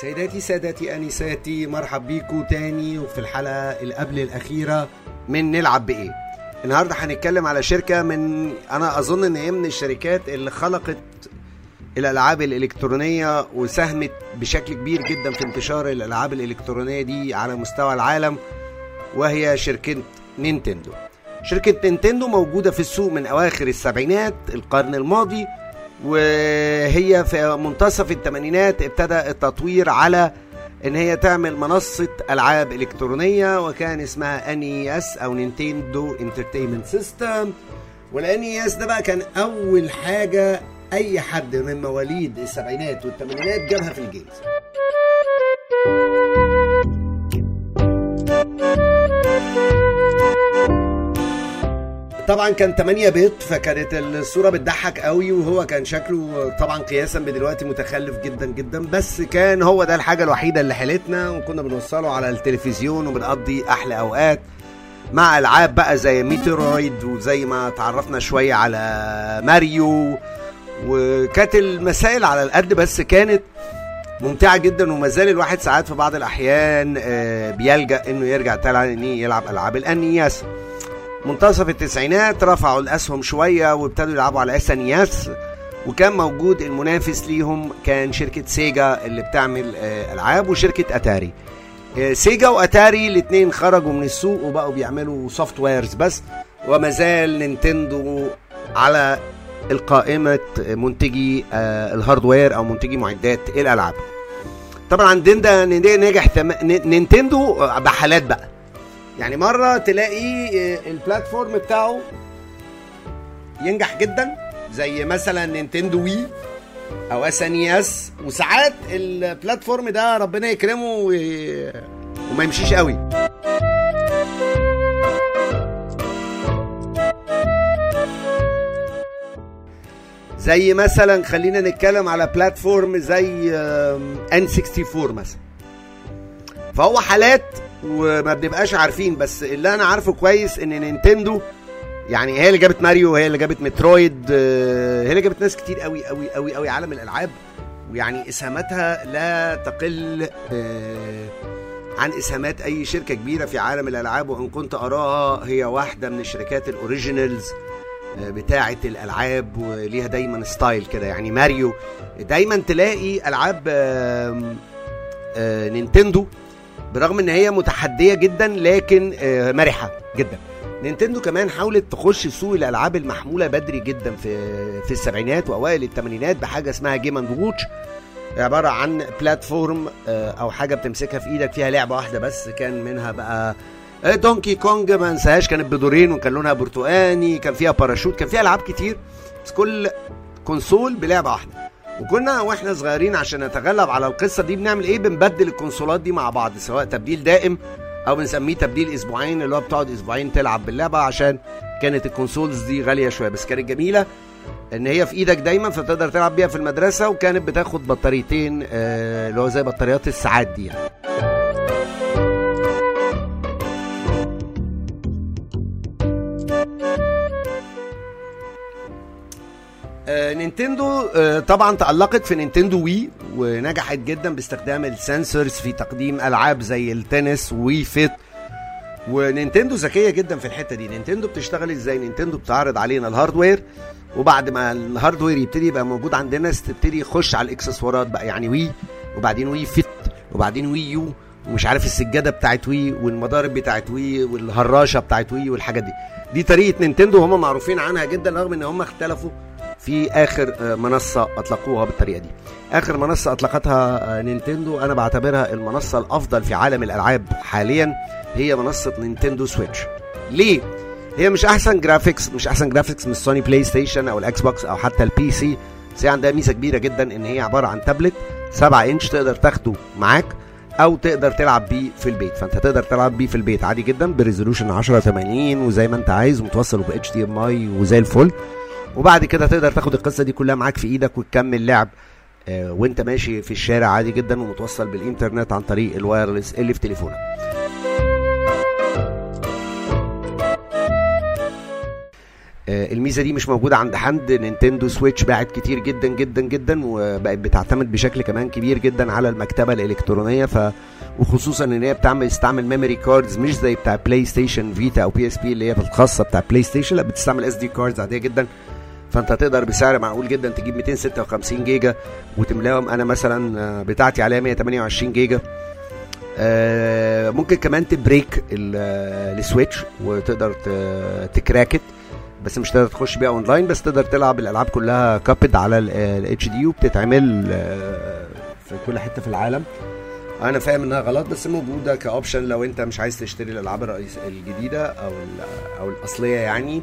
سيداتي سادتي أنساتي مرحب بيكم تاني وفي الحلقة اللي قبل الأخيرة من نلعب بإيه؟ النهارده هنتكلم على شركة من أنا أظن إن هي من الشركات اللي خلقت الألعاب الإلكترونية وساهمت بشكل كبير جدا في انتشار الألعاب الإلكترونية دي على مستوى العالم وهي شركة نينتندو. شركة نينتندو موجودة في السوق من أواخر السبعينات القرن الماضي وهي في منتصف الثمانينات ابتدى التطوير على إن هي تعمل منصة ألعاب إلكترونية وكان اسمها NES أو Nintendo Entertainment System وال NES ده بقى كان أول حاجة أي حد من مواليد السبعينات والثمانينات جابها في ال games. طبعا كان 8 بت فكانت الصورة بتضحك قوي وهو كان شكله طبعا قياسا بدلوقتي متخلف جدا جدا. بس كان هو ده الحاجة الوحيدة اللي حيلتنا وكنا بنوصله على التلفزيون وبنقضي أحلى أوقات مع ألعاب بقى زي ميترويد وزي ما تعرفنا شوية على ماريو. وكانت المسائل على القد بس كانت ممتعة جدا وما زال الواحد ساعات في بعض الأحيان آه، بيلجأ إنه يرجع تاني يلعب ألعاب الانياس منتصف التسعينات رفعوا الأسهم شوية وابتدوا يلعبوا على SNES وكان موجود المنافس ليهم كان شركة سيجا اللي بتعمل آه، ألعاب وشركة أتاري. آه، سيجا وأتاري الاثنين خرجوا من السوق وبقوا بيعملوا softwares بس. وما زال نينتندو على القائمة منتجي آه، ال hardware أو منتجي معدات الألعاب. طبعا عندنا نجح. نينتندو بحالات بقى. يعني مرة تلاقي آه، ال platform بتاعه ينجح جدا زي مثلا Nintendo Wii أو SNES وساعات ال platform ده ربنا يكرمه. وما يمشيش قوي زي مثلا خلينا نتكلم على platform زي N64 مثلا فهو حالات وما بنبقاش عارفين بس اللي أنا عارفه كويس إن نينتندو يعني هي اللي جابت ماريو وهي اللي جابت Metroid آه، هي اللي جابت ناس كتير قوي قوي قوي قوي عالم الألعاب. ويعني إسهاماتها لا تقل آه، عن إسهامات أي شركة كبيرة في عالم الألعاب. وإن كنت أراها هي واحدة من الشركات ال originals آه، بتاعة الألعاب. وليها دايما style كده. يعني ماريو دايما تلاقي ألعاب نينتندو برغم إن هي متحدية جدا لكن آه، مرحة جدا. نينتندو كمان حاولت تخش سوق الألعاب المحمولة بدري جدا في في السبعينات وأوائل الثمانينات بحاجة اسمها Game and Watch عبارة عن platform آه، أو حاجة بتمسكها في إيدك فيها لعبة واحدة بس كان منها بقى آه، Donkey Kong ما انساهاش كانت بدورين وكان لونها برتقاني كان فيها باراشوت كان فيها ألعاب كتير. بس كل console بلعبة واحدة. وكنا وإحنا صغيرين عشان نتغلب على القصة دي بنعمل إيه بنبدل الكونسولات دي مع بعض سواء تبديل دائم أو بنسميه تبديل أسبوعين اللي هو بتقعد أسبوعين تلعب باللعبة عشان كانت ال consoles دي غالية شوية بس كانت جميلة إن هي في إيدك دايما فتقدر تلعب بيها في المدرسة وكانت بتاخد بطاريتين آه، اللي هو زي بطاريات الساعات دي يعني. نينتندو آه، طبعا تألقت في Nintendo Wii ونجحت جدا باستخدام ال sensors في تقديم ألعاب زي التنس Wii Fit. ونينتندو ذكية جدا في الحتة دي. نينتندو بتشتغل إزاي نينتندو بتعرض علينا ال hardware. وبعد ما ال hardware يبتدي يبقى موجود عند الناس تبتدي يخش على الاكسسوارات بقى. يعني Wii وبعدين Wii Fit وبعدين Wii U ومش عارف السجادة بتاعت Wii والمضارب بتاعت Wii والهراشة بتاعت Wii والحاجات دي. دي طريقة نينتندو هم معروفين عنها جدا رغم إن هم اختلفوا في آخر آه، منصة أطلقوها بالطريقة دي. آخر منصة أطلقتها آه، نينتندو. أنا بعتبرها المنصة الأفضل في عالم الألعاب حاليا. هي منصة Nintendo Switch. ليه؟ هي مش أحسن graphics مش أحسن graphics من ال Sony PlayStation أو ال Xbox أو حتى ال PC بس هي عندها ميزة كبيرة جدا إن هي عبارة عن تابلت 7 إنش تقدر تاخده معاك أو تقدر تلعب بيه في البيت. فأنت تقدر تلعب بيه في البيت عادي جدا ب resolution 1080 وزي ما أنت عايز متوصل ب HDMI وزي الفل. وبعد كده تقدر تاخد القصة دي كلها معاك في إيدك وتكمل لعب. آه، وأنت ماشي في الشارع عادي جدا ومتوصل بالإنترنت عن طريق ال wireless اللي في تليفونك. آه، الميزة دي مش موجودة عند حد. Nintendo Switch باعت كتير جدا جدا جدا وبقت بتعتمد بشكل كمان كبير جدا على المكتبة الإلكترونية. ف وخصوصا إن هي بتعمل بتستعمل memory cards مش زي بتاع PlayStation Vita أو PSP اللي هي الخاصة بتاع PlayStation لا بتستعمل SD cards عادية جدا. فانت تقدر بسعر معقول جدا تجيب 256 جيجا وتملاهم. أنا مثلا آه، بتاعتي عليها 128 جيجا. آه، ممكن كمان ت break آه، ال Switch وتقدر ت crack بس مش تقدر تخش بيها أونلاين بس تقدر تلعب الألعاب كلها copied على ال HD وبتتعمل في كل حتة في العالم. أنا فاهم إنها غلط بس موجودة ك option لو أنت مش عايز تشتري الألعاب الرئيس الجديدة أو أو الأصلية يعني.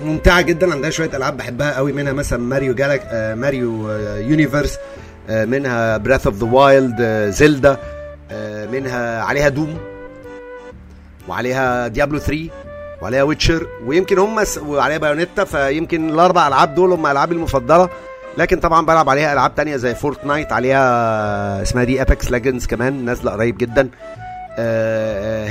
ممتعة جدا عندها شوية ألعاب بحبها قوي منها مثلا Mario Galaxy آه ماريو آه Universe آه منها Breath of the Wild Zelda منها عليها Doom وعليها Diablo 3 وعليها Witcher ويمكن هم. وعليها Bayonetta فيمكن الأربع ألعاب دول هم ألعابي المفضلة لكن طبعا بلعب عليها ألعاب تانية زي Fortnite عليها اسمها دي Apex Legends كمان نازلة قريب جدا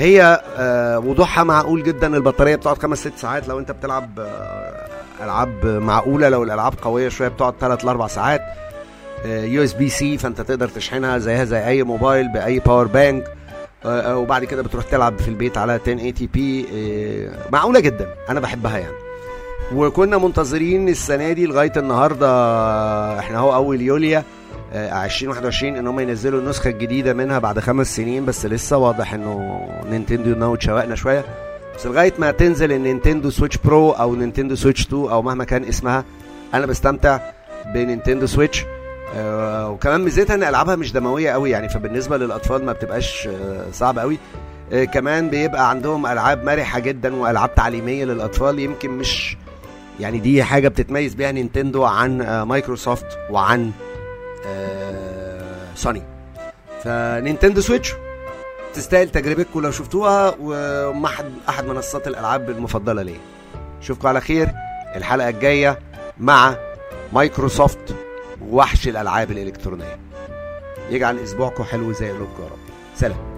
هي آه، وضوحها معقول جدا. البطارية بتقعد خمس ست ساعات لو انت بتلعب آه، ألعاب معقولة. لو الألعاب قوية شوية بتقعد 3 ل 4 ساعات USB-C فانت تقدر تشحنها زيها زي أي موبايل بأي power bank آه، وبعد كده بتروح تلعب في البيت على 1080 p معقولة جدا. أنا بحبها يعني. وكنا منتظرين السنة دي لغاية النهارده. إحنا هو أول يوليو 2021 ان هم ينزلوا النسخة الجديدة منها بعد خمس سنين بس لسه واضح انه نينتندو انه اتشوقنا شوية. بس لغاية ما تنزل ال Nintendo Switch Pro أو Nintendo Switch 2 أو مهما كان اسمها أنا بستمتع ب Nintendo Switch. آه، وكمان ميزتها ان العابها مش دموية قوي يعني فبالنسبة للاطفال ما بتبقاش آه، صعبة قوي. آه، كمان بيبقى عندهم ألعاب مرحة جدا وألعاب تعليمية للأطفال يمكن مش يعني دي حاجة بتتميز بيها نينتندو عن آه، مايكروسوفت وعن آه، سوني. فنينتندو سويتش تستاهل تجربتكم لو شفتوها ومع احد أحد منصات الألعاب المفضلة ليا اشوفكم على خير الحلقة الجاية مع مايكروسوفت وحش الألعاب الإلكترونية. يجعل أسبوعكم حلو زي قلوبكم يا رب. سلام.